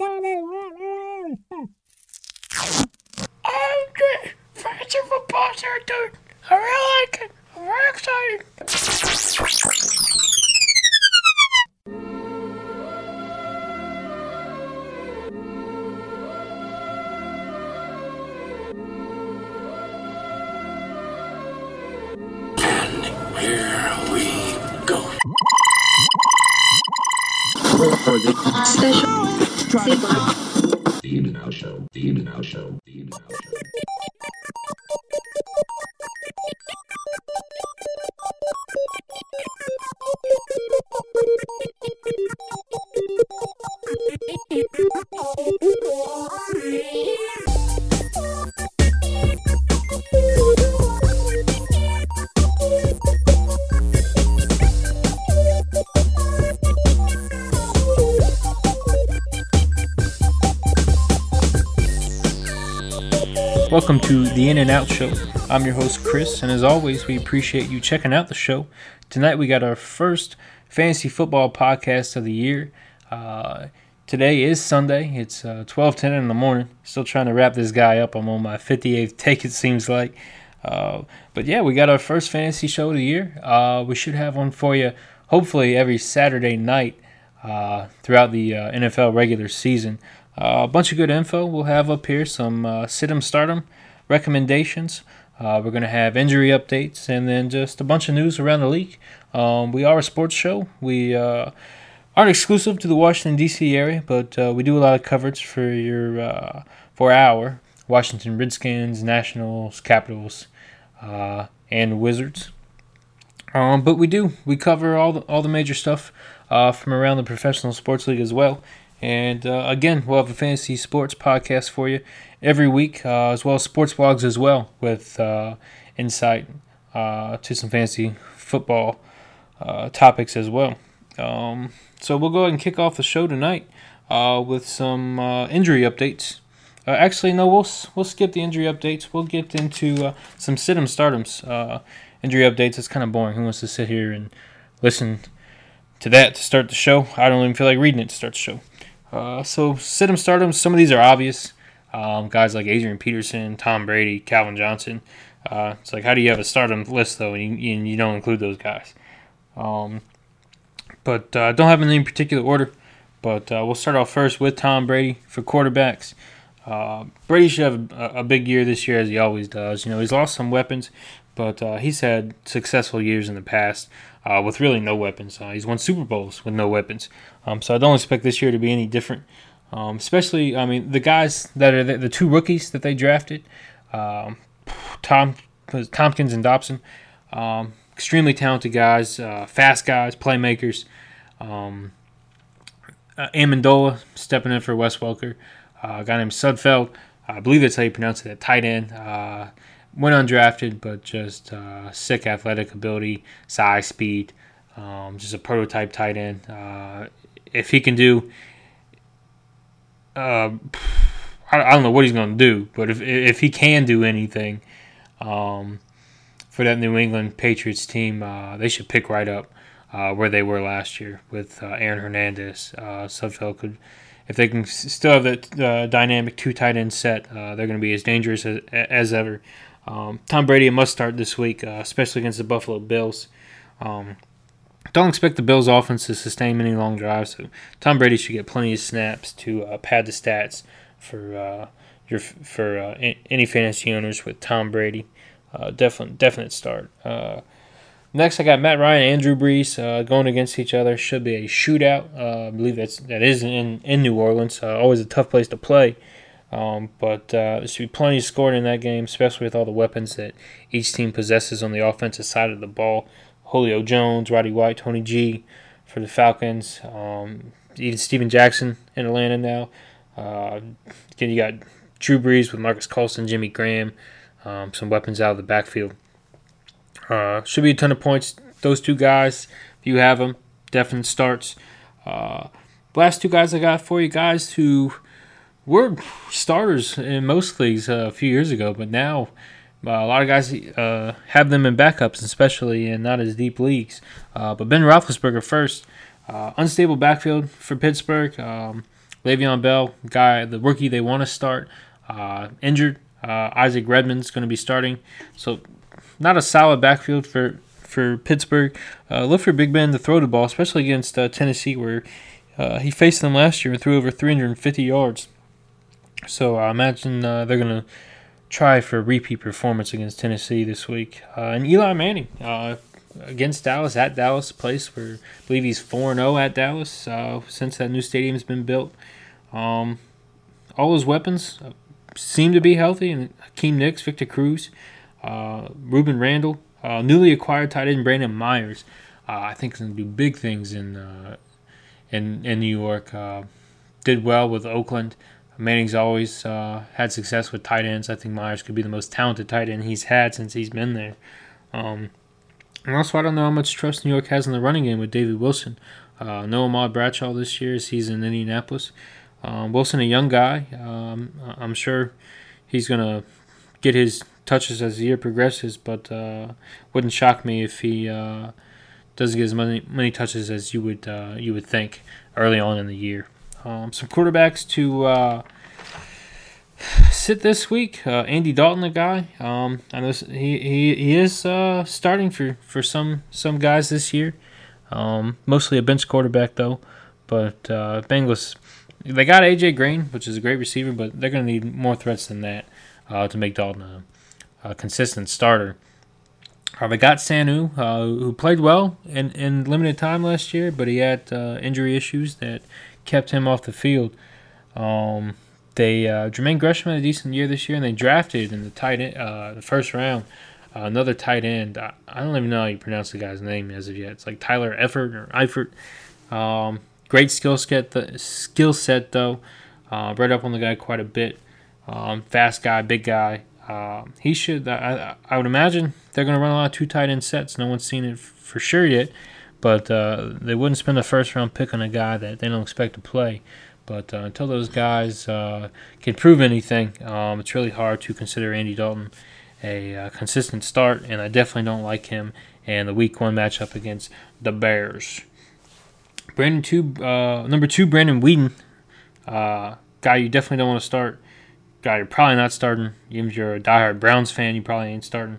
Oh, Welcome to the In and Out Show. I'm your host, Chris, and as always, we appreciate you checking out the show. Tonight, we got our first fantasy football podcast of the year. Uh, today is Sunday. It's uh, 12:10 in the morning. Still trying to wrap this guy up. I'm on my 58th take. It seems like. Uh, but yeah, we got our first fantasy show of the year. Uh, we should have one for you, hopefully every Saturday night uh, throughout the uh, NFL regular season. Uh, a bunch of good info we'll have up here. Some uh, sit 'em start 'em recommendations. Uh, we're going to have injury updates and then just a bunch of news around the league. Um, we are a sports show. We uh, aren't exclusive to the Washington D.C. area, but uh, we do a lot of coverage for your uh, for our Washington Redskins, Nationals, Capitals, uh, and Wizards. Um, but we do we cover all the all the major stuff uh, from around the professional sports league as well. And uh, again, we'll have a fantasy sports podcast for you every week, uh, as well as sports blogs as well, with uh, insight uh, to some fantasy football uh, topics as well. Um, so we'll go ahead and kick off the show tonight uh, with some injury updates. Actually, no, we'll we'll skip the injury updates. We'll get into some sit 'em startums. Uh, injury updates. It's kind of boring. Who wants to sit here and listen to that to start the show? I don't even feel like reading it to start the show. Uh, so sit 'em startums. Some of these are obvious. Um, guys like Adrian Peterson, Tom Brady, Calvin Johnson. Uh, it's like how do you have a stardom list though, and you, and you don't include those guys? Um, but uh, don't have them in any particular order. But uh, we'll start off first with Tom Brady for quarterbacks. Uh, Brady should have a, a big year this year, as he always does. You know, he's lost some weapons, but uh, he's had successful years in the past uh, with really no weapons. Uh, he's won Super Bowls with no weapons. Um, so I don't expect this year to be any different. Um, especially, I mean, the guys that are the, the two rookies that they drafted, um, Tom Tompkins and Dobson, um, extremely talented guys, uh, fast guys, playmakers. Um, uh, Amendola stepping in for Wes Welker. Uh, a guy named Sudfeld, I believe that's how you pronounce it, at tight end. Uh, went undrafted, but just uh, sick athletic ability, size, speed. Um, just a prototype tight end. Uh, if he can do, uh, I, I don't know what he's going to do, but if if he can do anything um, for that New England Patriots team, uh, they should pick right up where they were last year with Aaron Hernandez. Sudfeld could, if they can still have that uh, dynamic two tight end set, uh, they're going to be as dangerous as, as ever. Um, Tom Brady must start this week, uh, especially against the Buffalo Bills. Um, don't expect the Bills' offense to sustain many long drives, so Tom Brady should get plenty of snaps to uh, pad the stats for uh, your for uh, any fantasy owners with Tom Brady. Definite definite start. Next, I got Matt Ryan and Andrew Brees uh, going against each other. Should be a shootout. Uh, I believe that's that is in in New Orleans. Uh, always a tough place to play, um, but uh, there should be plenty scored in that game, especially with all the weapons that each team possesses on the offensive side of the ball. Julio Jones, Roddy White, Tony G for the Falcons. Um, even Steven Jackson in Atlanta now. Uh, again, you got Drew Brees with Marques Colston, Jimmy Graham, um, some weapons out of the backfield. Uh, should be a ton of points. Those two guys, if you have them, definite starts. Uh, last two guys I got for you guys who were starters in most leagues uh, a few years ago, but now uh, a lot of guys uh, have them in backups, especially in not as deep leagues. Uh, but Ben Roethlisberger first, uh, unstable backfield for Pittsburgh. Um, Le'Veon Bell, guy, the rookie they want to start, uh, injured. Isaac Redman's going to be starting. So, not a solid backfield for, for Pittsburgh. Uh, look for Big Ben to throw the ball, especially against uh, Tennessee, where uh, he faced them last year and threw over 350 yards. So, I imagine uh, they're going to try for a repeat performance against Tennessee this week. Uh, and Eli Manning against Dallas at Dallas, place where I believe he's 4 0 at Dallas since that new stadium's been built. Um, all his weapons seem to be healthy, and Hakeem Nicks, Victor Cruz, uh, Rueben Randle, uh, newly acquired tight end Brandon Myers. Uh, I think is going to do big things in uh, in in New York. Uh, did well with Oakland. Manning's always had success with tight ends. I think Myers could be the most talented tight end he's had since he's been there. Um, and also, I don't know how much trust New York has in the running game with David Wilson. Uh, no Ahmad Bradshaw this year as he's in Indianapolis. Um, Wilson, a young guy, um, I'm sure he's going to get his touches as the year progresses, but uh, wouldn't shock me if he uh, doesn't get as many, many touches as you would uh, you would think early on in the year. Um, some quarterbacks to uh, sit this week. Uh, Andy Dalton, a guy. Um, I know he he, he is uh, starting for, for some some guys this year. Um, mostly a bench quarterback though, but Bengals they got AJ Green, which is a great receiver, but they're going to need more threats than that uh, to make Dalton a, a consistent starter. Uh, they got Sanu, uh, who played well in, in limited time last year, but he had uh, injury issues that kept him off the field. Um, they uh, Jermaine Gresham had a decent year this year, and they drafted in the tight end, uh, the first round another tight end. I, I, don't even know how you pronounce the guy's name as of yet. It's like Tyler Effort or Eifert. Um, Great skill set, the skill set though. Uh, read up on the guy quite a bit. Um, fast guy, big guy. Uh, he should. I, I would imagine they're going to run a lot of two tight end sets. No one's seen it for sure yet, but uh, they wouldn't spend a first round pick on a guy that they don't expect to play. But uh, until those guys uh, can prove anything, um, it's really hard to consider Andy Dalton a uh, consistent start, and I definitely don't like him in the Week One matchup against the Bears. Brandon two, uh, number two, Brandon Weeden, uh, guy you definitely don't want to start. Guy you're probably not starting. Even if you're a diehard Browns fan, you probably ain't starting.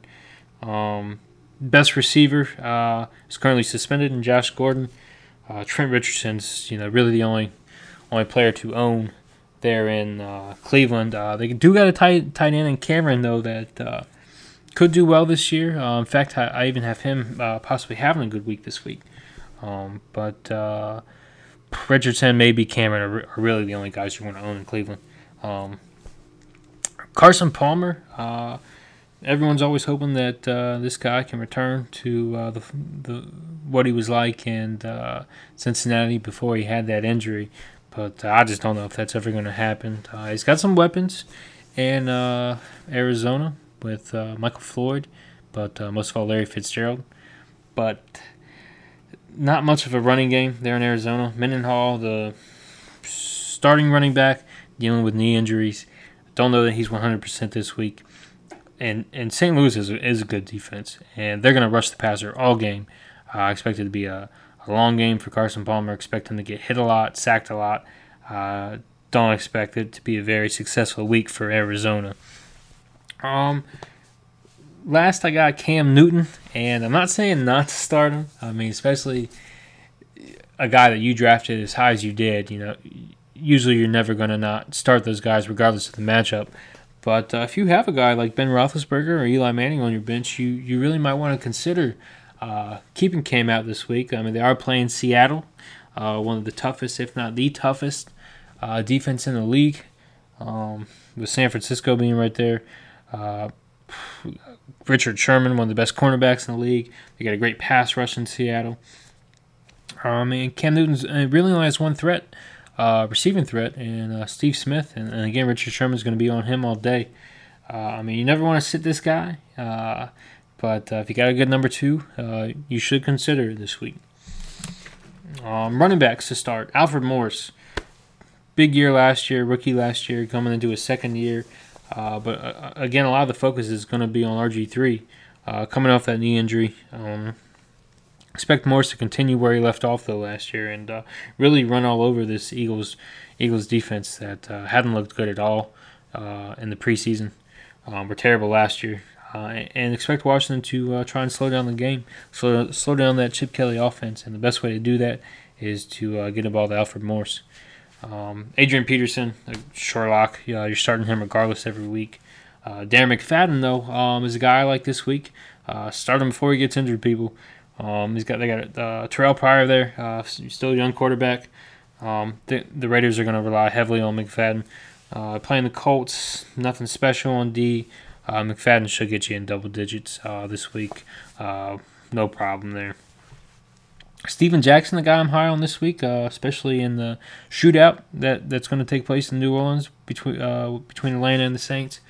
Um, best receiver uh, is currently suspended in Josh Gordon. Uh, Trent Richardson's you know really the only only player to own there in uh, Cleveland. Uh, they do got a tight tight end in Cameron though that uh, could do well this year. Uh, in fact, I, I, even have him possibly having a good week this week. Um, but Richardson, maybe Cameron are, are, really the only guys you want to own in Cleveland. Um, Carson Palmer, uh, everyone's always hoping that uh, this guy can return to uh, the, the what he was like in uh, Cincinnati before he had that injury. But uh, I just don't know if that's ever going to happen. he's got some weapons in Arizona with Michael Floyd, but most of all Larry Fitzgerald. But not much of a running game there in Arizona. Mendenhall, the starting running back, dealing with knee injuries. Don't know that he's 100% this week. And and St. Louis is is a good defense, and they're going to rush the passer all game. Uh, I expect it to be a, a long game for Carson Palmer. Expect him to get hit a lot, sacked a lot. Uh, don't expect it to be a very successful week for Arizona. Um, last I got Cam Newton, and I'm not saying not to start him. I mean, especially a guy that you drafted as high as you did. You know, usually you're never going to not start those guys regardless of the matchup. But uh, if you have a guy like Ben Roethlisberger or Eli Manning on your bench, you, you really might want to consider uh, keeping Cam out this week. I mean, they are playing Seattle, uh, one of the toughest, if not the toughest, uh, defense in the league, um, with San Francisco being right there. Uh, Richard Sherman, one of the best cornerbacks in the league. They got a great pass rush in Seattle. Um, and Cam Newton's uh, really only has one threat, uh, receiving threat, and uh, Steve Smith. And, and, again, Richard Sherman's going to be on him all day. Uh, I mean, you never want to sit this guy, uh, but uh, if you got a good number two, you should consider this week. Um, running backs to start Alfred Morris. Big year last year, rookie last year, coming into his second year. Uh, but uh, again, a lot of the focus is going to be on RG3 uh, coming off that knee injury. Um, Expect Morris to continue where he left off though last year and uh, really run all over this Eagles Eagles defense that uh, hadn't looked good at all uh, in the preseason. Um, were terrible last year, uh, and expect Washington to uh, try and slow down the game, slow slow down that Chip Kelly offense. And the best way to do that is to uh, get the ball to Alfred Morris. Um, Adrian Peterson, Sherlock, you're starting him regardless every week. Darren McFadden though um, is a guy I like this week. Start him before he gets injured, people. Um, he's got they got uh, Terrelle Pryor there, uh, still a young quarterback. Um, the, the Raiders are going to rely heavily on McFadden. Uh, playing the Colts, nothing special on D. Uh, McFadden should get you in double digits uh, this week. Uh, no problem there. Steven Jackson, the guy I'm high on this week, uh, especially in the shootout that, that's going to take place in New Orleans between between Atlanta and the Saints.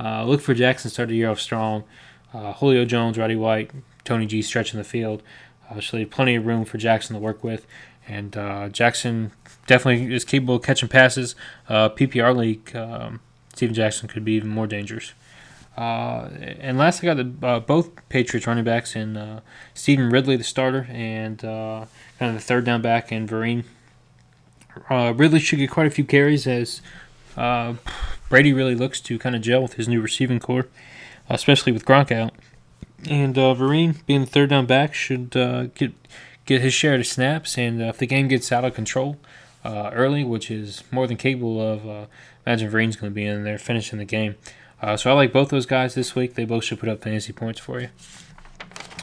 look for Jackson to start the year off strong. Julio Jones, Roddy White, Tony G stretching the field. Uh, so plenty of room for Jackson to work with. And uh, Jackson definitely is capable of catching passes. Uh, PPR league, um, Steven Jackson could be even more dangerous. Uh, and last, I got the, uh, both Patriots running backs in uh, Ridley, the starter, and uh, kind of the third down back in Vereen. Uh, Ridley should get quite a few carries as uh, Brady really looks to kind of gel with his new receiving corps, especially with Gronk out. And uh, Vereen, being the third down back, should get get his share of snaps. And if the game gets out of control early, which is more than capable of, imagine Vereen's going to be in there finishing the game. Uh, so I like both those guys this week. They both should put up fantasy points for you.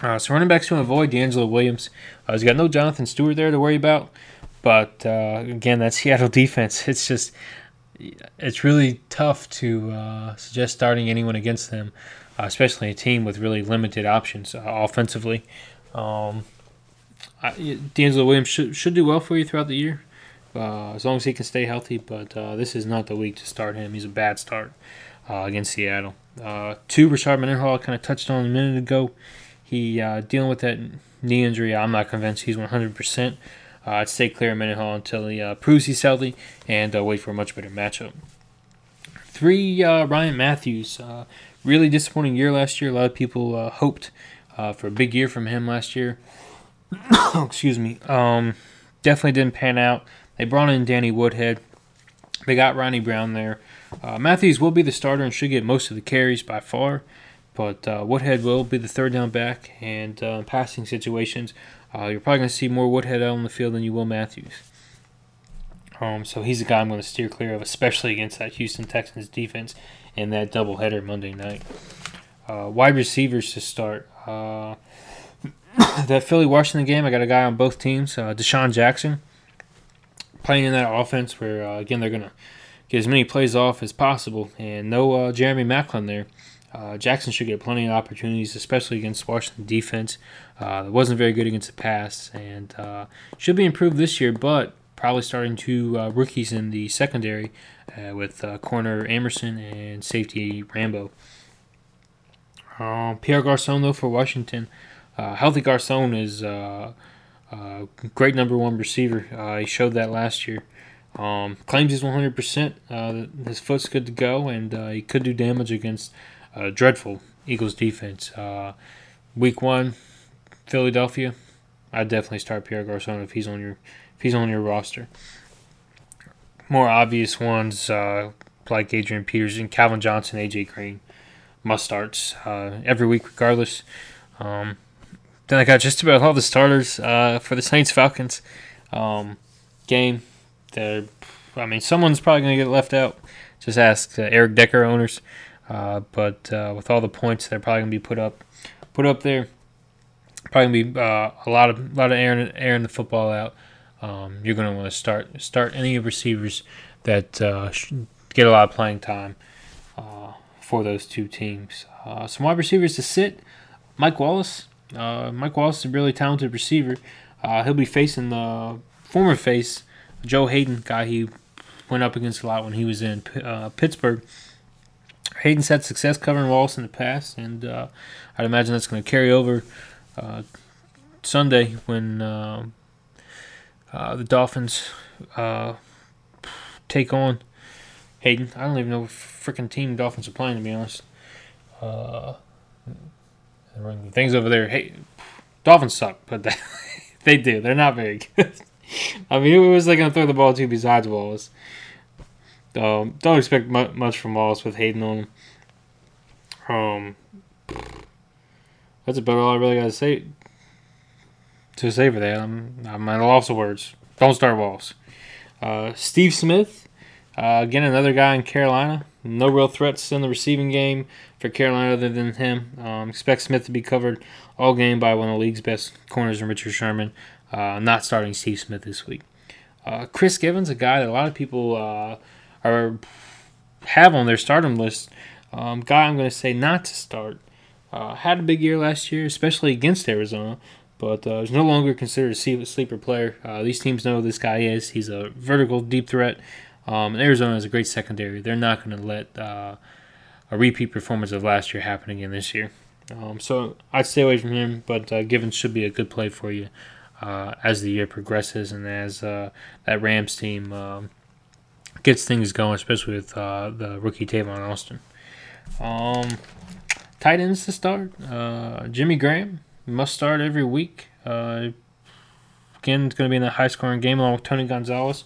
Uh, so running backs to avoid DeAngelo Williams. Uh, he's got no Jonathan Stewart there to worry about. But uh, again, that Seattle defense, it's just it's really tough to uh, suggest starting anyone against them, uh, especially a team with really limited options offensively. Um, I, DeAngelo Williams should, should do well for you throughout the year, as long as he can stay healthy. But this is not the week to start him. He's a bad start uh, against Seattle. Uh, two, Rashard Mendenhall kind of touched on a minute ago. He uh, dealing with that knee injury. I'm not convinced he's 100%. Uh, I'd stay clear of Mendenhall until he uh, proves he's healthy and uh, wait for a much better matchup. Three, uh, Ryan Mathews. Uh, really disappointing year last year. A lot of people uh, hoped for a big year from him last year. Excuse me. Um, definitely didn't pan out. They brought in Danny Woodhead. They got Ronnie Brown there. Uh, Mathews will be the starter and should get most of the carries by far, but uh, Woodhead will be the third down back, and uh, passing situations, uh, you're probably going to see more Woodhead out on the field than you will Mathews. Um, so he's a guy I'm going to steer clear of, especially against that Houston Texans defense in that doubleheader Monday night. Uh, wide receivers to start. Uh, that Philly Washington game, I got a guy on both teams, DeSean Jackson, playing in that offense where, again, they're going to get as many plays off as possible. And no uh, Jeremy Maclin there. Uh, Jackson should get plenty of opportunities, especially against Washington defense. Uh, wasn't very good against the pass, and uh, should be improved this year. But probably starting two uh, rookies in the secondary uh, with uh, corner Amerson and safety Rambo. Pierre Garcon though for Washington, healthy Garcon is a great number one receiver. he showed that last year. Um, claims he's 100%. Uh, his foot's good to go, and uh, he could do damage against a dreadful Eagles defense. Uh, week one, Philadelphia. I'd definitely start Pierre Garcon if he's on your he's on your roster. More obvious ones uh, like Adrian Peterson, Calvin Johnson, AJ Green, must starts uh, every week regardless. Um, then I got just about all the starters uh, for the Saints Falcons um, game they're, I mean, someone's probably going to get left out. Just ask uh, Eric Decker owners. Uh, but uh, with all the points they're probably going to be put up, put up there, probably going to be uh, a lot of a lot of airing, airing the football out. Um, you're going to want to start start any receivers that uh, get a lot of playing time uh, for those two teams. some wide receivers to sit. Mike Wallace. Mike Wallace is a really talented receiver. he'll be facing the former face Joe Haden, guy he went up against a lot when he was in uh, Pittsburgh. Hayden's had success covering Wallace in the past, and uh, I'd imagine that's going to carry over uh, Sunday when uh, the Dolphins uh, take on Haden. I don't even know what freaking team Dolphins are playing, to be honest. Uh, things over there. Hey, Dolphins suck, but they, they do. They're not very good. I mean, who was they going to throw the ball to besides Wallace? Um, don't expect mu- much from Wallace with Haden on him. Um, that's about all I really got to say to say for that. I'm, I'm at a loss of words. Don't start Wallace. Uh, Steve Smith, uh, again, another guy in Carolina. No real threats in the receiving game for Carolina other than him. Um, expect Smith to be covered all game by one of the league's best corners in Richard Sherman. Uh, not starting Steve Smith this week. Uh, Chris Givens, a guy that a lot of people uh, are have on their stardom list. Um, guy I'm going to say not to start. Uh, had a big year last year, especially against Arizona, but uh, is no longer considered a sleeper player. Uh, these teams know this guy is. He's a vertical deep threat. Um, Arizona is a great secondary. They're not going to let uh, a repeat performance of last year happen again this year. Um, so I'd stay away from him, but uh, Givens should be a good play for you uh, as the year progresses and as uh, that Rams team um, gets things going, especially with uh, the rookie Tavon Austin. Um, tight ends to start. Jimmy Graham must start every week. Uh, again, it's going to be in the high scoring game along with Tony Gonzalez.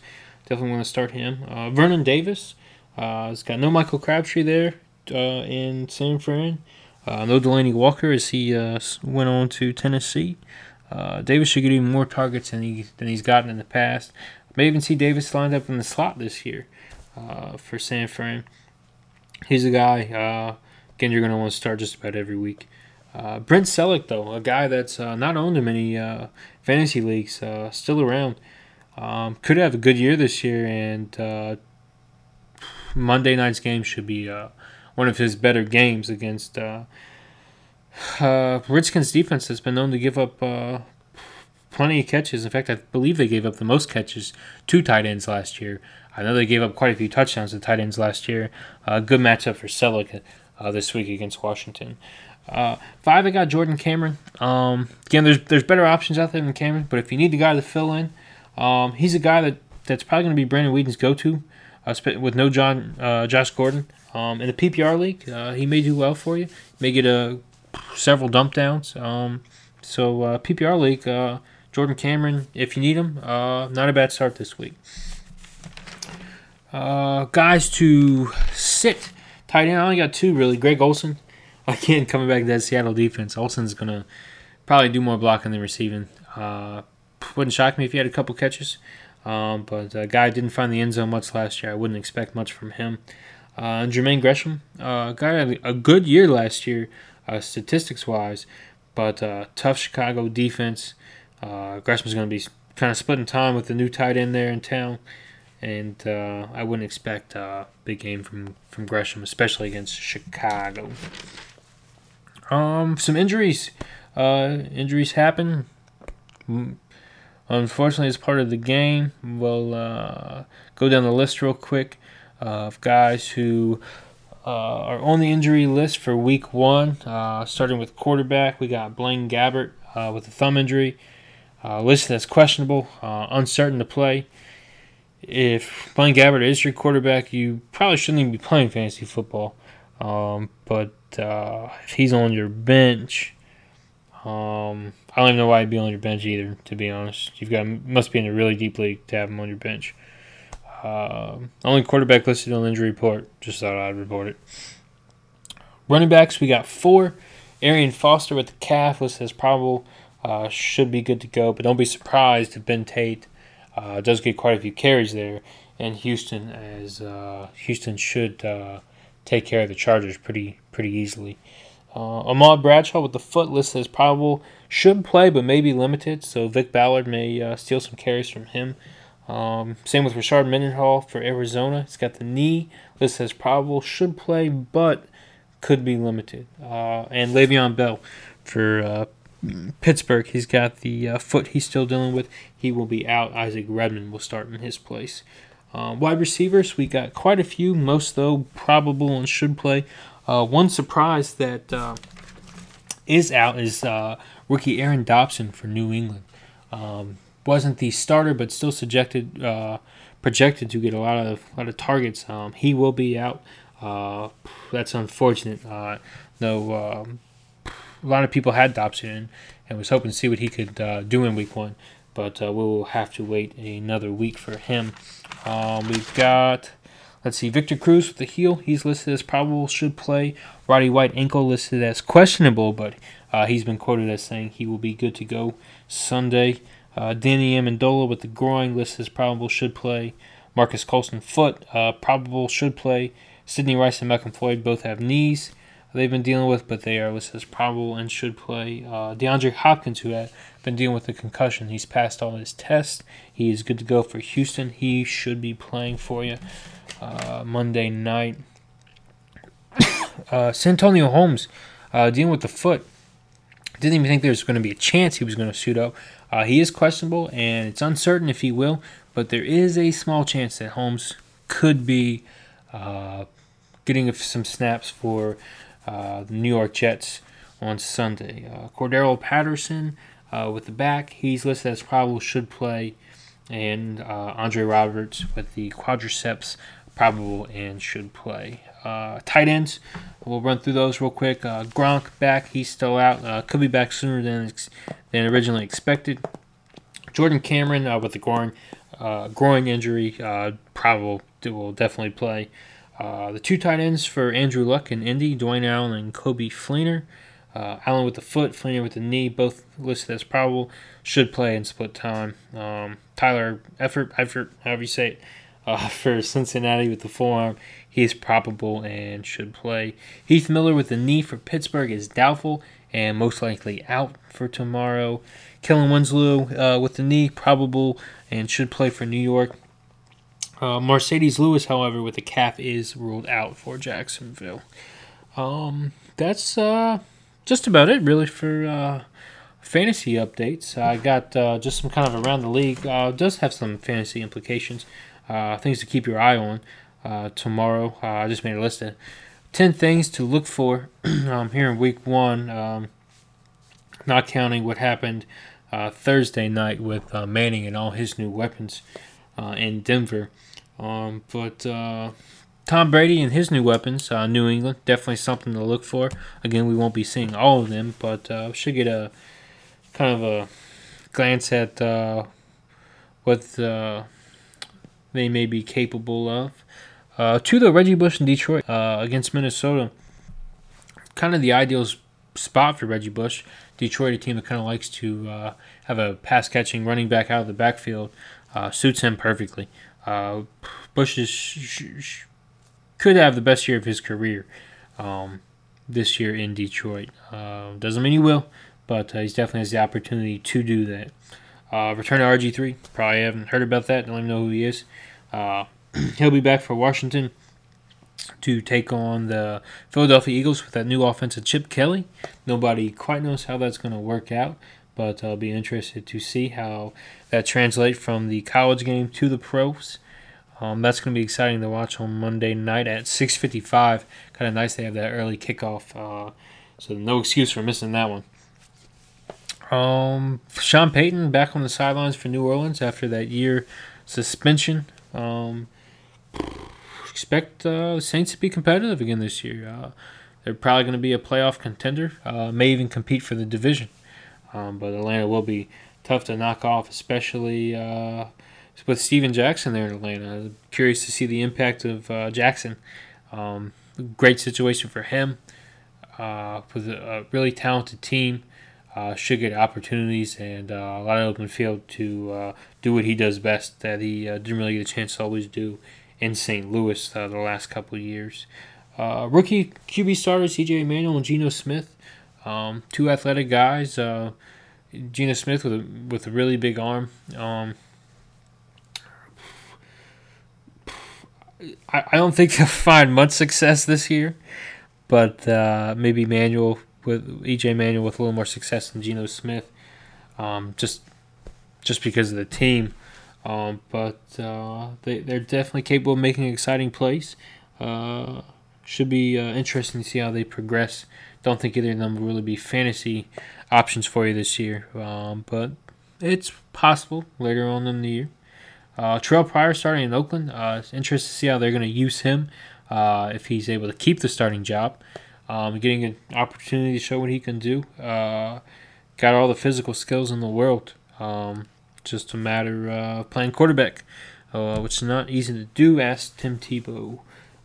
Definitely want to start him. Uh, Vernon Davis. Uh, has got no Michael Crabtree there uh, in San Fran. Uh, no Delanie Walker as he uh, went on to Tennessee. Uh, Davis should get even more targets than he than he's gotten in the past. May even see Davis lined up in the slot this year for San Fran. He's a guy. Again, you're going to want to start just about every week. Uh, Brent Celek, though, a guy that's uh, not owned in many uh, fantasy leagues, uh, still around. Um, could have a good year this year, and uh, Monday night's game should be one of his better games against Redskins defense has been known to give up plenty of catches. In fact, I believe they gave up the most catches to tight ends last year. I know they gave up quite a few touchdowns to tight ends last year. Uh, good matchup for Celek uh, this week against Washington. Uh, five, I got Jordan Cameron. Um, again, there's there's better options out there than Cameron, but if you need the guy to fill in, um, he's a guy that, that's probably going to be Brandon Weeden's go-to uh, with no John uh, Josh Gordon. Um, in the PPR league, uh, he may do well for you. you may get a several dump downs. Um, so uh, PPR league, uh, Jordan Cameron, if you need him, not a bad start this week. Guys to sit tight end. I only got two really. Greg Olsen, again coming back to that Seattle defense. Olsen's gonna probably do more blocking than receiving. Uh, wouldn't shock me if he had a couple catches. Um, but a guy didn't find the end zone much last year. I wouldn't expect much from him. Uh, Jermaine Gresham, uh, guy had a good year last year, uh, statistics wise, but uh, tough Chicago defense. Uh, Gresham's going to be kind of splitting time with the new tight end there in town, and uh, I wouldn't expect a big game from from Gresham, especially against Chicago. Um, some injuries. Uh, injuries happen. Mm, unfortunately, as part of the game, we'll uh, go down the list real quick of guys who uh, are on the injury list for week one. Uh, starting with quarterback, we got Blaine Gabbert uh, with a thumb injury, uh, listed as questionable, uh, uncertain to play. If Blaine Gabbert is your quarterback, you probably shouldn't even be playing fantasy football. Um, but uh, if he's on your bench, um, I don't even know why he'd be on your bench either. To be honest, you've got must be in a really deep league to have him on your bench. Uh, only quarterback listed on the injury report. Just thought I'd report it. Running backs, we got four. Arian Foster with the calf listed as probable. Uh, should be good to go, but don't be surprised if Ben Tate uh, does get quite a few carries there. And Houston, as uh, Houston should uh, take care of the Chargers pretty pretty easily. Uh, Ahmad Bradshaw with the foot listed as probable should play, but may be limited. So Vick Ballard may uh, steal some carries from him. Um, same with Rashard Mendenhall for Arizona. He's got the knee listed as probable, should play, but could be limited. Uh, and Le'Veon Bell for uh, Pittsburgh. He's got the uh, foot he's still dealing with. He will be out. Isaac Redman will start in his place. Uh, wide receivers, we got quite a few. Most, though, probable and should play. Uh, one surprise that uh, is out is rookie Aaron Dobson for New England. Um, wasn't the starter, but still subjected, uh, projected to get a lot of a lot of targets. Um, he will be out. Uh, that's unfortunate. Uh, no, um, a lot of people had Dobson, and was hoping to see what he could uh, do in week one. But uh, we'll have to wait another week for him. Um, we've got, let's see, Victor Cruz with the heel. He's listed as probable, should play. Roddy White ankle listed as questionable, but uh, he's been quoted as saying he will be good to go Sunday. Uh, Danny Amendola with the groin listed as probable, should play. Marques Colston foot, uh, probable, should play. Sidney Rice and Malcom Floyd both have knees they've been dealing with, but they are listed as probable and should play. Uh, DeAndre Hopkins, who had been dealing with a concussion, he's passed all his tests. He is good to go for Houston. He should be playing for you uh, Monday night. uh, Santonio Holmes uh, dealing with the foot. Didn't even think there was going to be a chance he was going to suit up. Uh, he is questionable, and it's uncertain if he will, but there is a small chance that Holmes could be uh, getting some snaps for uh, New York Jets on Sunday. Uh, Cordarrelle Patterson uh, with the back, he's listed as probable should play, and uh, Andre Roberts with the quadriceps, probable and should play. Uh, tight ends, we'll run through those real quick. Uh, Gronk back, he's still out. could be back sooner than than originally expected. Jordan Cameron with the groin groin injury, probable will definitely play. Uh, the two tight ends for Andrew Luck and Indy, Dwayne Allen and Coby Fleener. Uh, Allen with the foot, Fleener with the knee, both listed as probable. Should play in split time. Um, Tyler Eifert, Eifert, however you say it, uh, for Cincinnati with the forearm. He is probable and should play. Heath Miller with the knee for Pittsburgh is doubtful and most likely out for tomorrow. Kellen Winslow uh, with the knee, probable and should play for New York. Uh, Marcedes Lewis, however, with the calf is ruled out for Jacksonville. Um, that's uh, just about it, really, for uh, fantasy updates. I got uh, just some kind of around the league. Uh, does have some fantasy implications, uh, things to keep your eye on. Tomorrow, I just made a list of ten things to look for um, here in Week One. Um, not counting what happened Thursday night with Manning and all his new weapons uh, in Denver. Um, but uh, Tom Brady and his new weapons, uh, New England, definitely something to look for. Again, we won't be seeing all of them, but uh, should get a kind of a glance at uh, what they may be capable of. Uh, to the Reggie Bush in Detroit uh, against Minnesota, kind of the ideal spot for Reggie Bush. Detroit, a team that kind of likes to have a pass catching running back out of the backfield, uh, suits him perfectly. Uh, Bush is, sh- sh- could have the best year of his career um, this year in Detroit. Uh, doesn't mean he will, but uh, he definitely has the opportunity to do that. Uh, return to RG3. Probably haven't heard about that. Don't even know who he is. Uh, he'll be back for Washington to take on the Philadelphia Eagles with that new offensive Chip Kelly. Nobody quite knows how that's going to work out, but I'll be interested to see how that translates from the college game to the pros. Um, that's going to be exciting to watch on Monday night at 6:55. Kind of nice they have that early kickoff, uh, so no excuse for missing that one. Um, Sean Payton back on the sidelines for New Orleans after that year suspension. Um, expect uh, the Saints to be competitive again this year. Uh, they're probably going to be a playoff contender. Uh, may even compete for the division. Um, but Atlanta will be tough to knock off, especially uh, with Steven Jackson there in Atlanta. Curious to see the impact of uh, Jackson. Um, great situation for him. Uh, with a, really talented team, uh, should get opportunities and uh, a lot of open field to uh, do what he does best that he didn't really get a chance to always do in St. Louis the last couple of years. rookie QB starters EJ Manuel and Geno Smith. Um, two athletic guys. Uh, Geno Smith with a with a really big arm. Um, I, I don't think they'll find much success this year, but uh, maybe Manuel with EJ Manuel with a little more success than Geno Smith, um, just just because of the team. Um, but uh, they they're definitely capable of making an exciting plays. Uh, should be uh, interesting to see how they progress don't think either of them will really be fantasy options for you this year, um, but it's possible later on in the year. Uh, Terrelle Pryor starting in Oakland. Uh, it's interesting to see how they're going to use him uh, if he's able to keep the starting job. Um, getting an opportunity to show what he can do. Uh, got all the physical skills in the world. Um, just a matter of playing quarterback, uh, which is not easy to do. Asked Tim Tebow.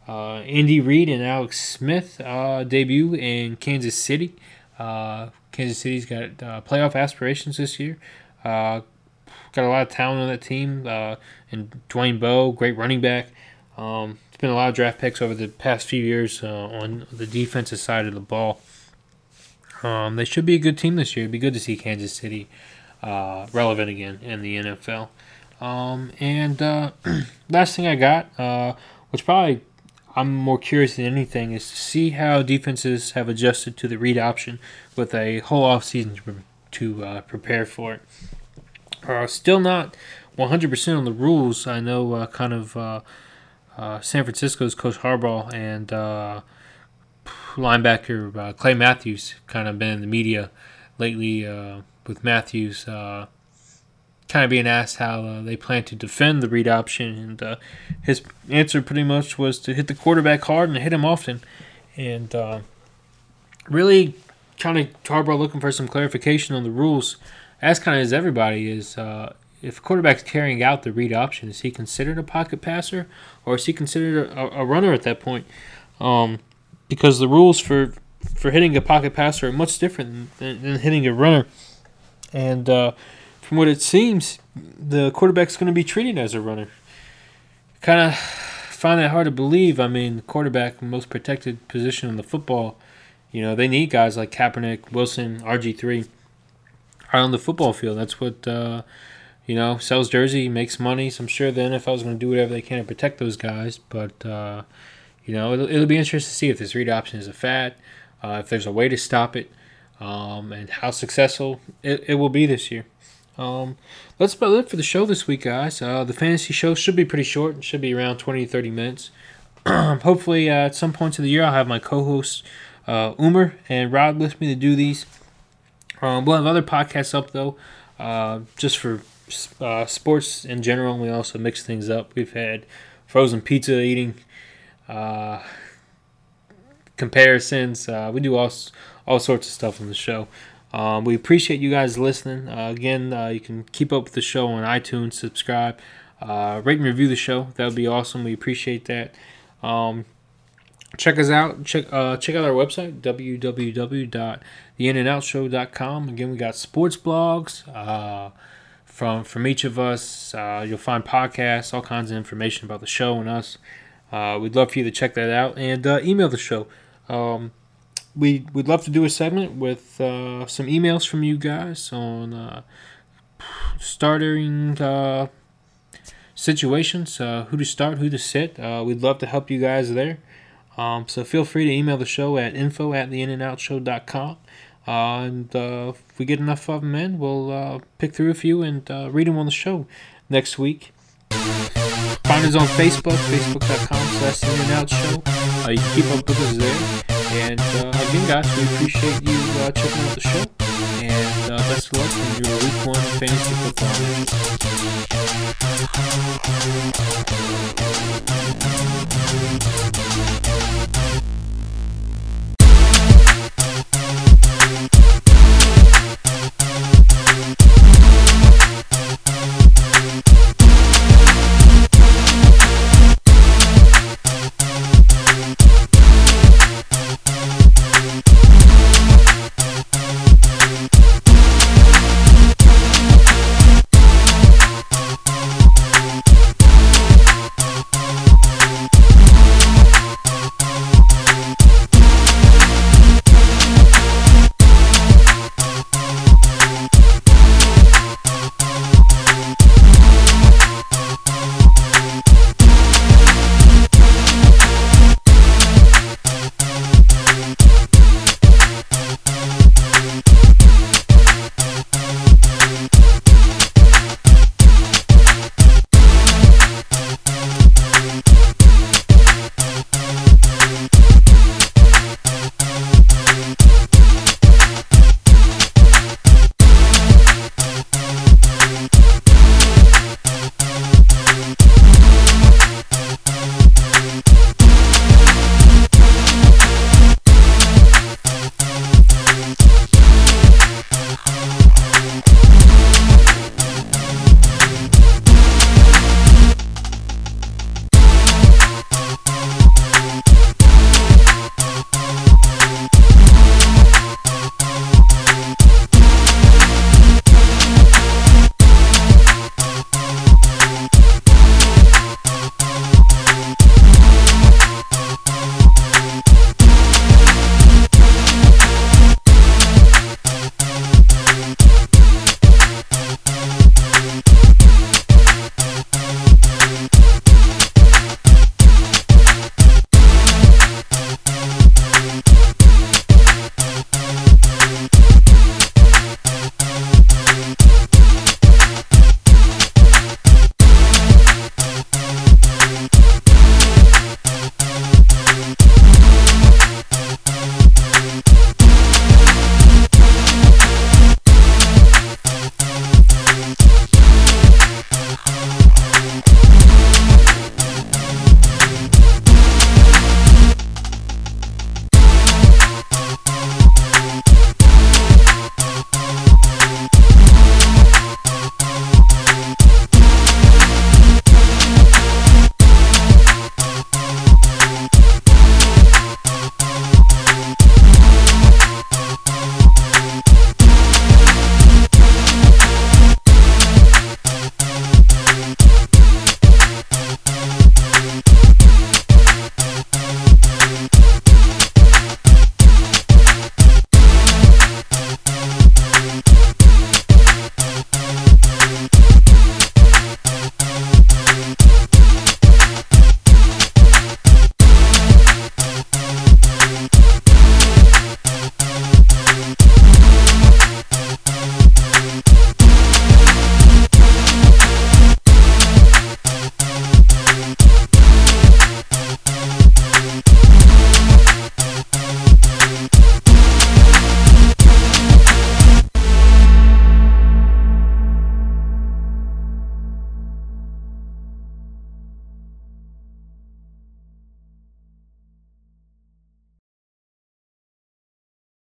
Uh, Andy Reid and Alex Smith uh, debut in Kansas City. Uh, Kansas City's got uh, playoff aspirations this year. Uh, got a lot of talent on that team. Uh, and Dwayne Bowe, great running back. Um, it's been a lot of draft picks over the past few years on the defensive side of the ball. Um, they should be a good team this year. It'd be good to see Kansas City relevant again in the NFL. Um, and last thing I got, which probably I'm more curious than anything is to see how defenses have adjusted to the read option with a whole offseason to, to uh, prepare for it. Uh, still not 100% on the rules. I know uh, kind of uh, uh, San Francisco's Coach Harbaugh and uh, linebacker Clay Matthews kind of been in the media lately with Matthews kind of being asked how uh, they plan to defend the read option, and uh, his answer pretty much was to hit the quarterback hard and hit him often, and uh, really kind of Harbaugh looking for some clarification on the rules. As kind of as everybody is, uh, if a quarterback's carrying out the read option, is he considered a pocket passer or is he considered a, a runner at that point? Um, because the rules for for hitting a pocket passer are much different than, than hitting a runner, and uh, from what it seems, the quarterback's going to be treated as a runner. Kind of find that hard to believe. I mean, quarterback, most protected position in the football. You know, they need guys like Kaepernick, Wilson, RG3 out on the football field. That's what, uh, you know, sells jersey, makes money. So I'm sure the NFL is going to do whatever they can to protect those guys. But, uh, you know, it'll, it'll, be interesting to see if this read option is a fad, uh, if there's a way to stop it, um, and how successful it, it will be this year. Um, that's about it for the show this week, guys. Uh, the fantasy show should be pretty short. It should be around 20 to 30 minutes. Hopefully, uh, at some points of the year, I'll have my co hosts, uh, Umer and Rod, with me to do these. Um, we'll have other podcasts up, though, uh, just for uh, sports in general. We also mix things up. We've had frozen pizza eating uh, comparisons. Uh, we do all, all sorts of stuff on the show. Um, we appreciate you guys listening. Uh, again, uh, you can keep up with the show on iTunes, subscribe, uh, rate and review the show. That would be awesome. We appreciate that. Um, check us out. Check uh, check out our website www.theinandoutshow.com. Again, we got sports blogs uh, from from each of us. Uh, you'll find podcasts, all kinds of information about the show and us. we'd love for you to check that out and email the show. Um, we would love to do a segment with uh, some emails from you guys on uh, starting uh, situations, uh, who to start, who to sit. Uh, we'd love to help you guys there. Um, so feel free to email the show at info at theinandoutshow.com. Uh, and uh, if we get enough of them in, we'll pick through a few and read them on the show next week. Find us on Facebook, facebook.com slash in and out show. you can keep up with us there. And again, guys, we appreciate you uh, checking out the show. And uh, best of luck in your week one fantasy football.